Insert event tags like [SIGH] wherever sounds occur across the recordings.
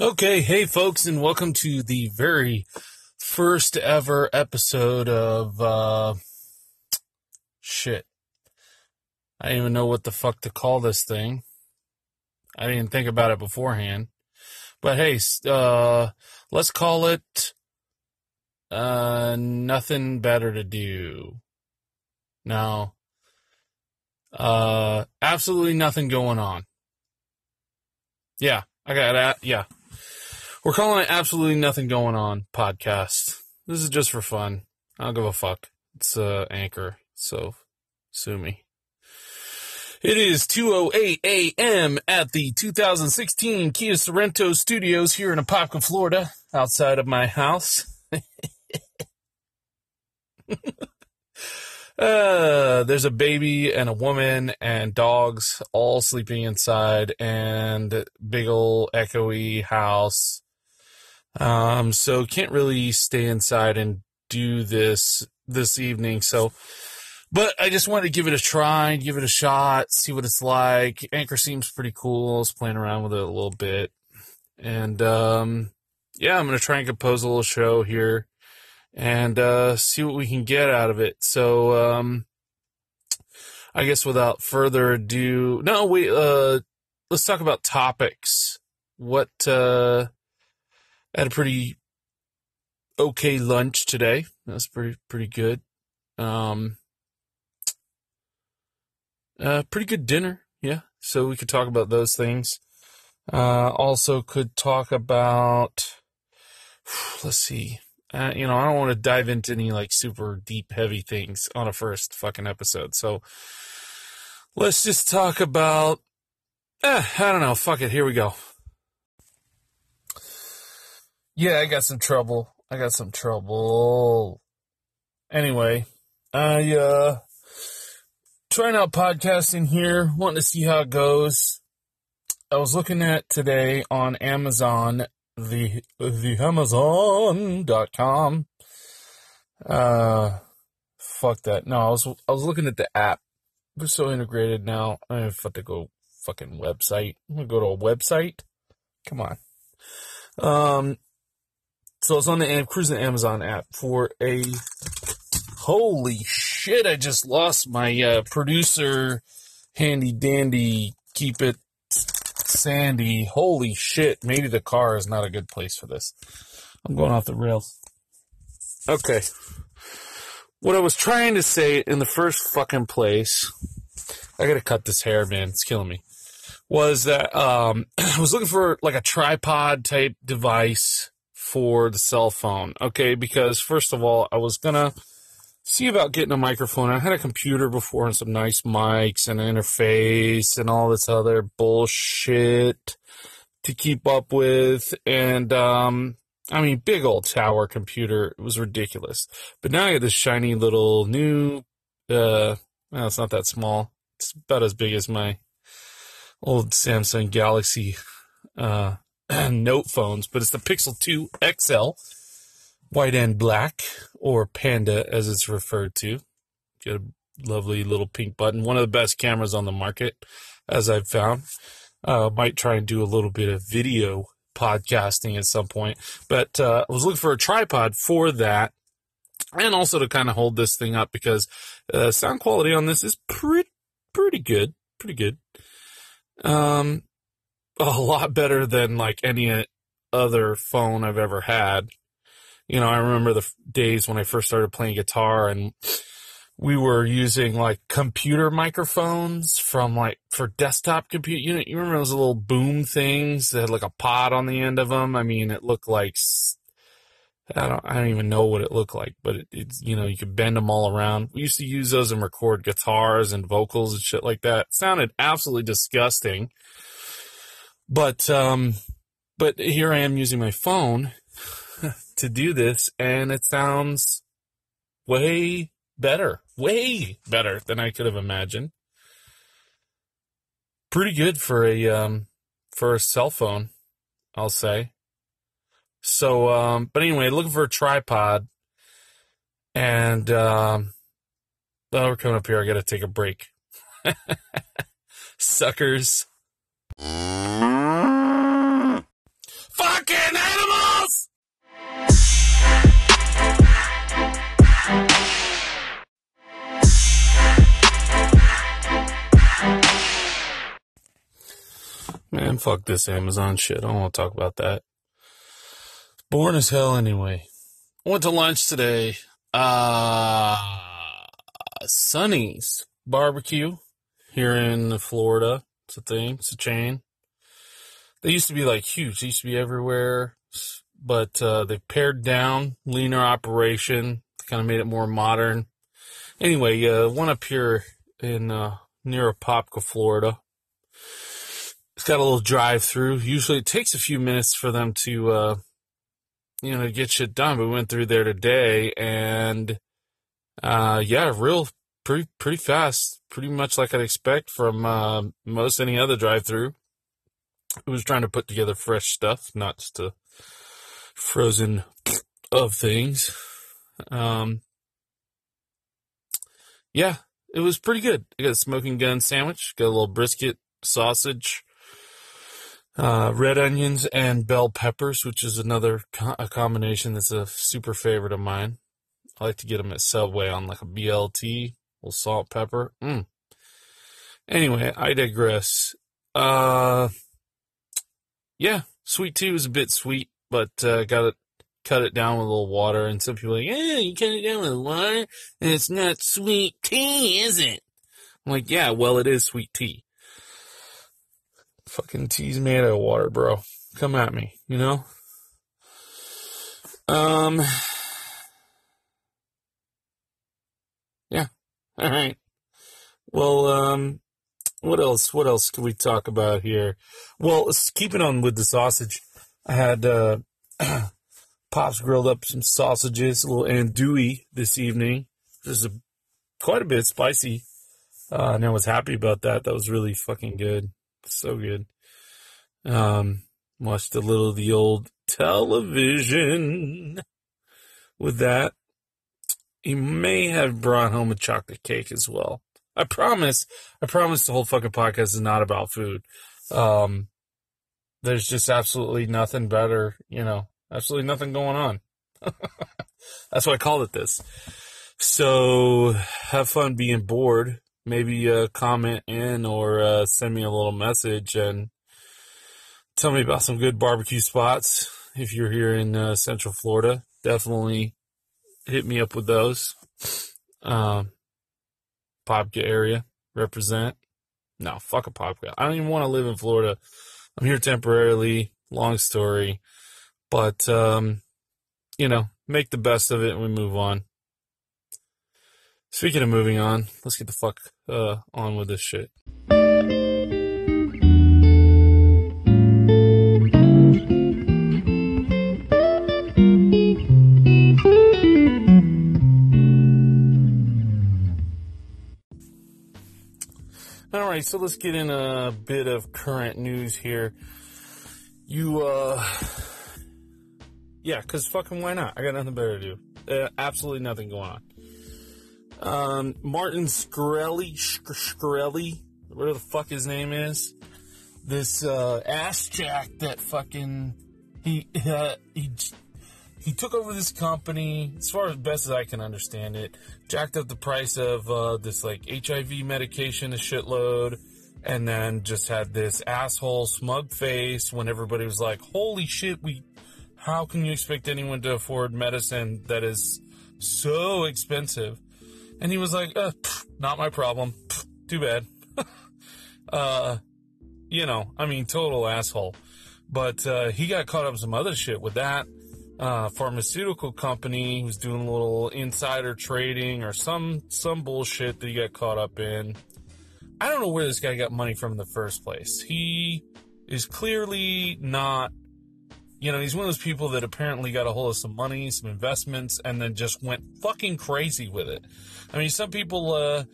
Okay, hey folks, and welcome to the very first ever episode of uh shit. I don't even know what the fuck to call this thing. I didn't think about it beforehand. But hey, uh let's call it uh nothing better to do. Now Uh absolutely nothing going on. Yeah, I got that. Yeah. We're calling it Absolutely Nothing Going On podcast. This is just for fun. I don't give a fuck. It's uh, Anchor, so sue me. It is 2.08 a.m. at the 2016 Kia Sorento Studios here in Apopka, Florida, outside of my house. [LAUGHS] Uh, there's a baby and a woman and dogs all sleeping inside and big ol' echoey house. Um, so can't really stay inside and do this this evening. So, but I just wanted to give it a try, give it a shot, see what it's like. Anchor seems pretty cool. I was playing around with it a little bit. And, um, yeah, I'm to try and compose a little show here and uh, see what we can get out of it. So, um, I guess without further ado, no, wait, uh, let's talk about topics. What, uh, I had a pretty okay lunch today. That's pretty, pretty good. Um, uh, pretty good dinner. Yeah. So we could talk about those things. Uh, also could talk about, [SIGHS] let's see, uh, you know, I don't want to dive into any like super deep, heavy things on a first fucking episode. So let's just talk about, eh, I don't know. Fuck it. Here we go. Yeah, I got some trouble. I got some trouble. Anyway, I, uh, trying out podcasting here, wanting to see how it goes. I was looking at today on Amazon the the Amazon.com. Uh, fuck that. No, I was I was looking at the app. We're so integrated now. I have to go fucking website. I'm gonna go to a website. Come on. Um, so it's on the cruising Amazon app for a. Holy shit! I just lost my uh, producer, handy dandy. Keep it sandy. Holy shit. Maybe the car is not a good place for this. I'm going off the rails. Okay. What I was trying to say in the first fucking place, I gotta cut this hair, man. It's killing me. Was that, um, [CLEARS THROAT] I was looking for like a tripod type device for the cell phone. Okay. Because first of all, I was gonna, see about getting a microphone. I had a computer before and some nice mics and an interface and all this other bullshit to keep up with. And, um, I mean, big old tower computer. It was ridiculous. But now I got this shiny little new, uh, well, it's not that small. It's about as big as my old Samsung Galaxy, uh, [CLEARS THROAT] note phones, but it's the Pixel 2 XL white and black, or Panda as it's referred to. Get a lovely little pink button. One of the best cameras on the market, as I've found. Uh, might try and do a little bit of video podcasting at some point, but uh, I was looking for a tripod for that, and also to kind of hold this thing up because uh, sound quality on this is pretty pretty good, pretty good. Um, a lot better than like any other phone I've ever had you know, I remember the days when I first started playing guitar and we were using like computer microphones from like for desktop compute. You know, you remember those little boom things that had like a pod on the end of them? I mean, it looked like I don't I don't even know what it looked like, but it, it's you know you could bend them all around. We used to use those and record guitars and vocals and shit like that. It sounded absolutely disgusting, but um, but here I am using my phone [LAUGHS] to do this, and it sounds way better, way better than I could have imagined. Pretty good for a um, for a cell phone, I'll say. So, um, but anyway, looking for a tripod, and um, well, we're coming up here. I got to take a break, [LAUGHS] suckers. [LAUGHS] Fucking animals! Man, fuck this Amazon shit. I don't want to talk about that. Boring as hell anyway. Went to lunch today. Uh, Sonny's barbecue here in Florida. It's a thing. It's a chain. They used to be like huge. They used to be everywhere, but uh, they pared down, leaner operation. Kind of made it more modern. Anyway, uh, one up here in uh, near Apopka, Florida. It's got a little drive through. Usually it takes a few minutes for them to, uh, you know, get shit done. But we went through there today and, uh, yeah, real, pretty, pretty fast. Pretty much like I'd expect from, uh, most any other drive through. It was trying to put together fresh stuff, not just a frozen of things. Um, yeah, it was pretty good. I got a smoking gun sandwich, got a little brisket, sausage, uh, red onions, and bell peppers, which is another co- a combination that's a super favorite of mine. I like to get them at Subway on like a BLT, little salt, pepper. Mm. Anyway, I digress. Uh, yeah, sweet tea was a bit sweet, but uh, got it cut it down with a little water. And some people are like, yeah, you cut it down with water and it's not sweet tea, is it? I'm like, yeah, well, it is sweet tea. Fucking tease me out of water, bro. Come at me, you know? Um, yeah. All right. Well, um, what else? What else can we talk about here? Well, keeping on with the sausage, I had, uh, [CLEARS THROAT] Pops grilled up some sausages, a little andouille this evening. This is a, quite a bit spicy. Uh, and I was happy about that. That was really fucking good. So good. Um, watched a little of the old television with that. He may have brought home a chocolate cake as well. I promise, I promise the whole fucking podcast is not about food. Um, there's just absolutely nothing better, you know, Absolutely nothing going on. [LAUGHS] That's why I called it this. So have fun being bored. Maybe uh, comment in or uh, send me a little message and tell me about some good barbecue spots. If you're here in uh, Central Florida, definitely hit me up with those. Um, Popka area represent. No, fuck a Popka. I don't even want to live in Florida. I'm here temporarily. Long story. But, um, you know, make the best of it and we move on. Speaking of moving on, let's get the fuck uh, on with this shit. All right, so let's get in a bit of current news here. You, uh, [SIGHS] yeah, because fucking why not? I got nothing better to do. Uh, absolutely nothing going on. Um, Martin Shkreli, Shkreli, whatever the fuck his name is, this uh, ass jack that fucking he uh, [LAUGHS] he he took over this company. As far as best as I can understand it, jacked up the price of uh, this like HIV medication a shitload, and then just had this asshole smug face when everybody was like, "Holy shit, we how can you expect anyone to afford medicine that is so expensive? And he was like, uh, pff, not my problem. Pff, too bad. [LAUGHS] uh, you know, I mean, total asshole. But, uh, he got caught up some other shit with that. Uh, pharmaceutical company was doing a little insider trading or some, some bullshit that he got caught up in. I don't know where this guy got money from in the first place. He is clearly not you know, he's one of those people that apparently got a hold of some money, some investments, and then just went fucking crazy with it. I mean, some people, uh,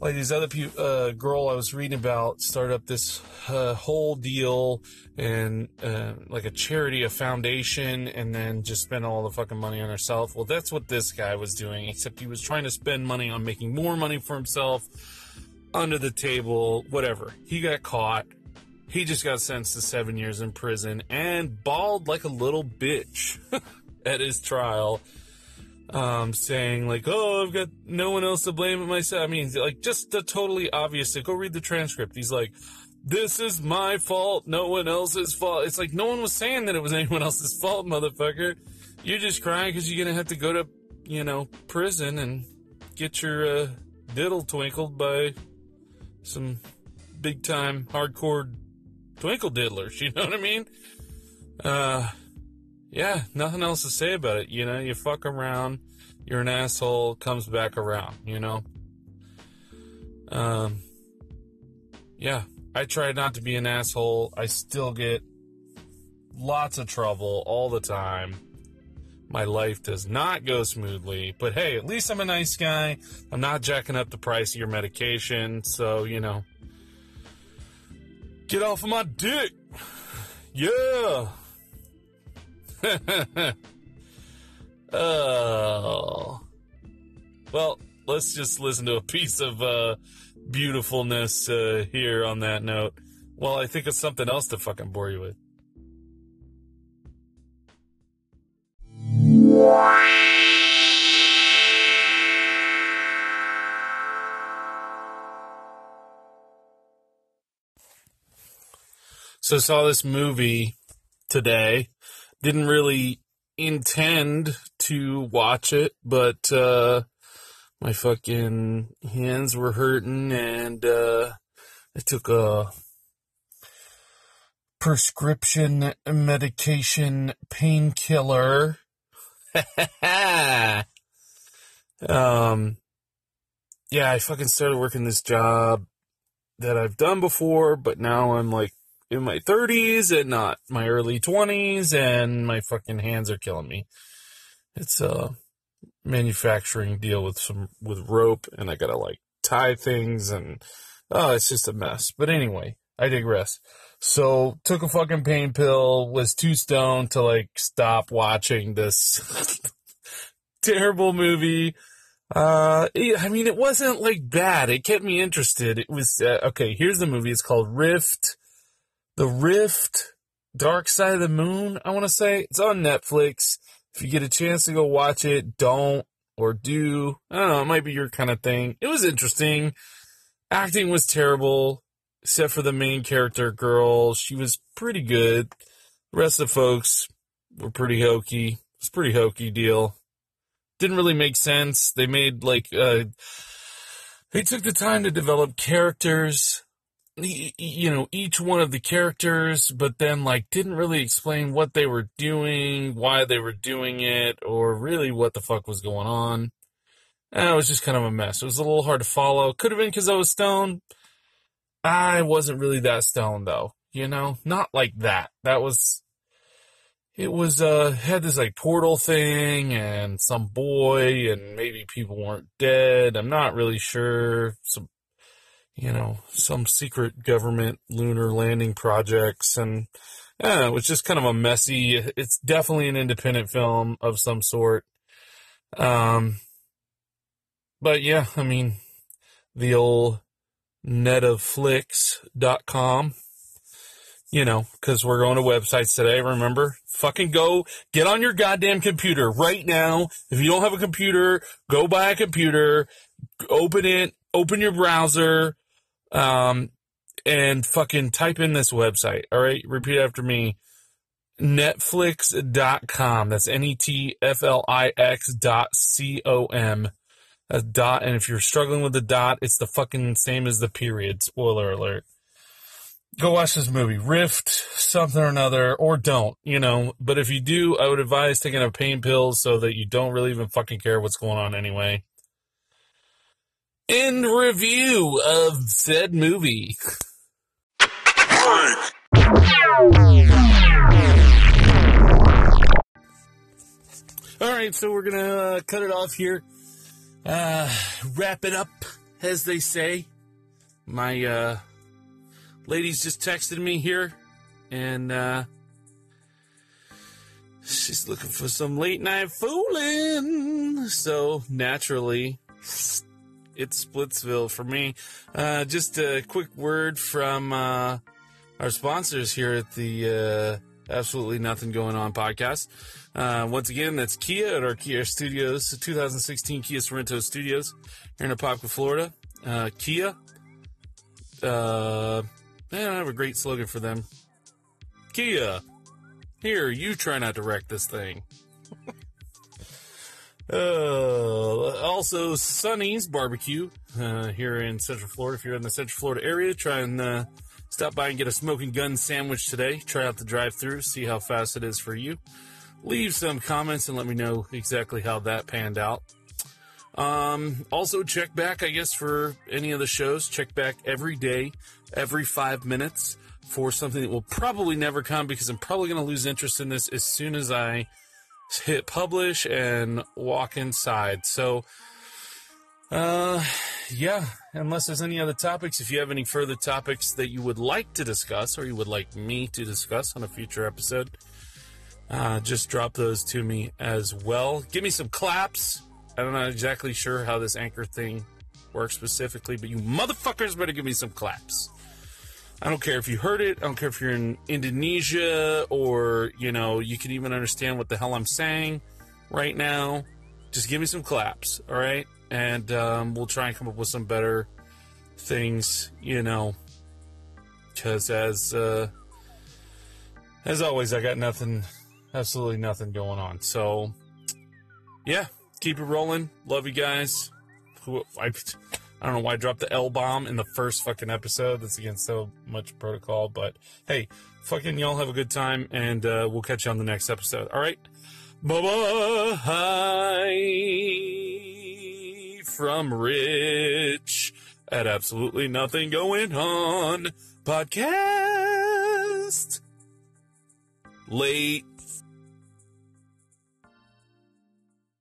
like these other uh, girl I was reading about started up this uh, whole deal and uh, like a charity, a foundation, and then just spent all the fucking money on herself. Well, that's what this guy was doing, except he was trying to spend money on making more money for himself under the table, whatever. He got caught he just got sentenced to seven years in prison and bawled like a little bitch [LAUGHS] at his trial, um, saying like, "Oh, I've got no one else to blame but myself." I mean, like just the totally obvious. Go read the transcript. He's like, this is my fault, no one else's fault. It's like no one was saying that it was [LAUGHS] anyone else's fault, motherfucker. You're just crying because you're gonna have to go to, you know, prison and get your uh, diddle twinkled by some big time hardcore twinkle diddlers. You know what I mean? Uh, yeah, nothing else to say about it. You know, you fuck around, you're an asshole, comes back around. You know. Um. Yeah, I try not to be an asshole. I still get lots of trouble all the time. My life does not go smoothly, but hey, at least I'm a nice guy. I'm not jacking up the price of your medication, so, you know. Get off of my dick! Yeah! [LAUGHS] oh. Well, let's just listen to a piece of uh, beautifulness uh, here on that note. Well, I think it's something else to fucking bore you with. So saw this movie today. Didn't really intend to watch it, but uh, my fucking hands were hurting and uh, I took a prescription medication painkiller. [LAUGHS] um, yeah, I fucking started working this job that I've done before, but now I'm like in my 30s and not my early 20s, and my fucking hands are killing me. It's a manufacturing deal with some with rope, and I gotta like tie things, and oh, it's just a mess. But anyway, I digress. So took a fucking pain pill, was too stoned to like stop watching this [LAUGHS] terrible movie. Uh, I mean, it wasn't like bad. It kept me interested. It was, uh, okay, here's the movie. It's called Rift. The Rift, Dark Side of the Moon, I want to say. It's on Netflix. If you get a chance to go watch it, don't or do. I don't know, it might be your kind of thing. It was interesting. Acting was terrible, except for the main character girl. She was pretty good. The rest of the folks were pretty hokey. It's pretty hokey deal. Didn't really make sense. They made like uh they took the time to develop characters you know each one of the characters but then like didn't really explain what they were doing why they were doing it or really what the fuck was going on. And it was just kind of a mess. It was a little hard to follow. Could have been because i was stoned. I wasn't really that stoned though you know? Not like that. That was it was uh had this like portal thing and some boy and maybe people weren't dead. I'm not really sure. Some you know, some secret government lunar landing projects. And yeah, it was just kind of a messy, it's definitely an independent film of some sort. Um, but yeah, I mean, the old netoflix.com, you know, because we're going to websites today, remember? Fucking go get on your goddamn computer right now. If you don't have a computer, go buy a computer, open it, open your browser, um, and fucking type in this website. All right, repeat after me. Netflix.com. That's N E T F L I X dot C O M. That's dot. And if you're struggling with the dot, it's the fucking same as the period. Spoiler alert. Go watch this movie. Rift, something or another, or don't, you know. But if you do, I would advise taking a pain pill so that you don't really even fucking care what's going on anyway in review of said movie. All right, so we're gonna uh, cut it off here. Uh, wrap it up, as they say. My uh, lady's just texted me here, and uh, she's looking for some late night fooling. So naturally, it's Splitsville for me. Uh, just a quick word from uh, our sponsors here at the uh, Absolutely Nothing Going On podcast. Uh, once again, that's Kia at our Kia Studios, 2016 Kia Sorento Studios here in Apopka, Florida. Uh, Kia, uh, I don't have a great slogan for them. Kia, here, you try not to wreck this thing. [LAUGHS] uh, also, Sonny's Barbecue uh, here in Central Florida. If you're in the Central Florida area, try and uh, stop by and get a smoking gun sandwich today. Try out the drive-through, see how fast it is for you. Leave some comments and let me know exactly how that panned out. Um, also check back, I guess, for any of the shows. Check back every day, every five minutes for something that will probably never come because I'm probably going to lose interest in this as soon as I hit publish and walk inside. So, uh, yeah, unless there's any other topics, if you have any further topics that you would like to discuss or you would like me to discuss on a future episode, uh, just drop those to me as well. Give me some claps I'm not exactly sure how this anchor thing works specifically, but you motherfuckers better give me some claps. I don't care if you heard it. I don't care if you're in Indonesia or, you know, you can even understand what the hell I'm saying right now. Just give me some claps, all right? And um, we'll try and come up with some better things, you know. Because as uh, as always, I got nothing, absolutely nothing going on. So, yeah, keep it rolling. Love you guys. I, I don't know why I dropped the L bomb in the first fucking episode. That's against so much protocol, but hey, fucking y'all have a good time, and uh, we'll catch you on the next episode. All right, bye bye from Rich at absolutely nothing going on podcast. Late.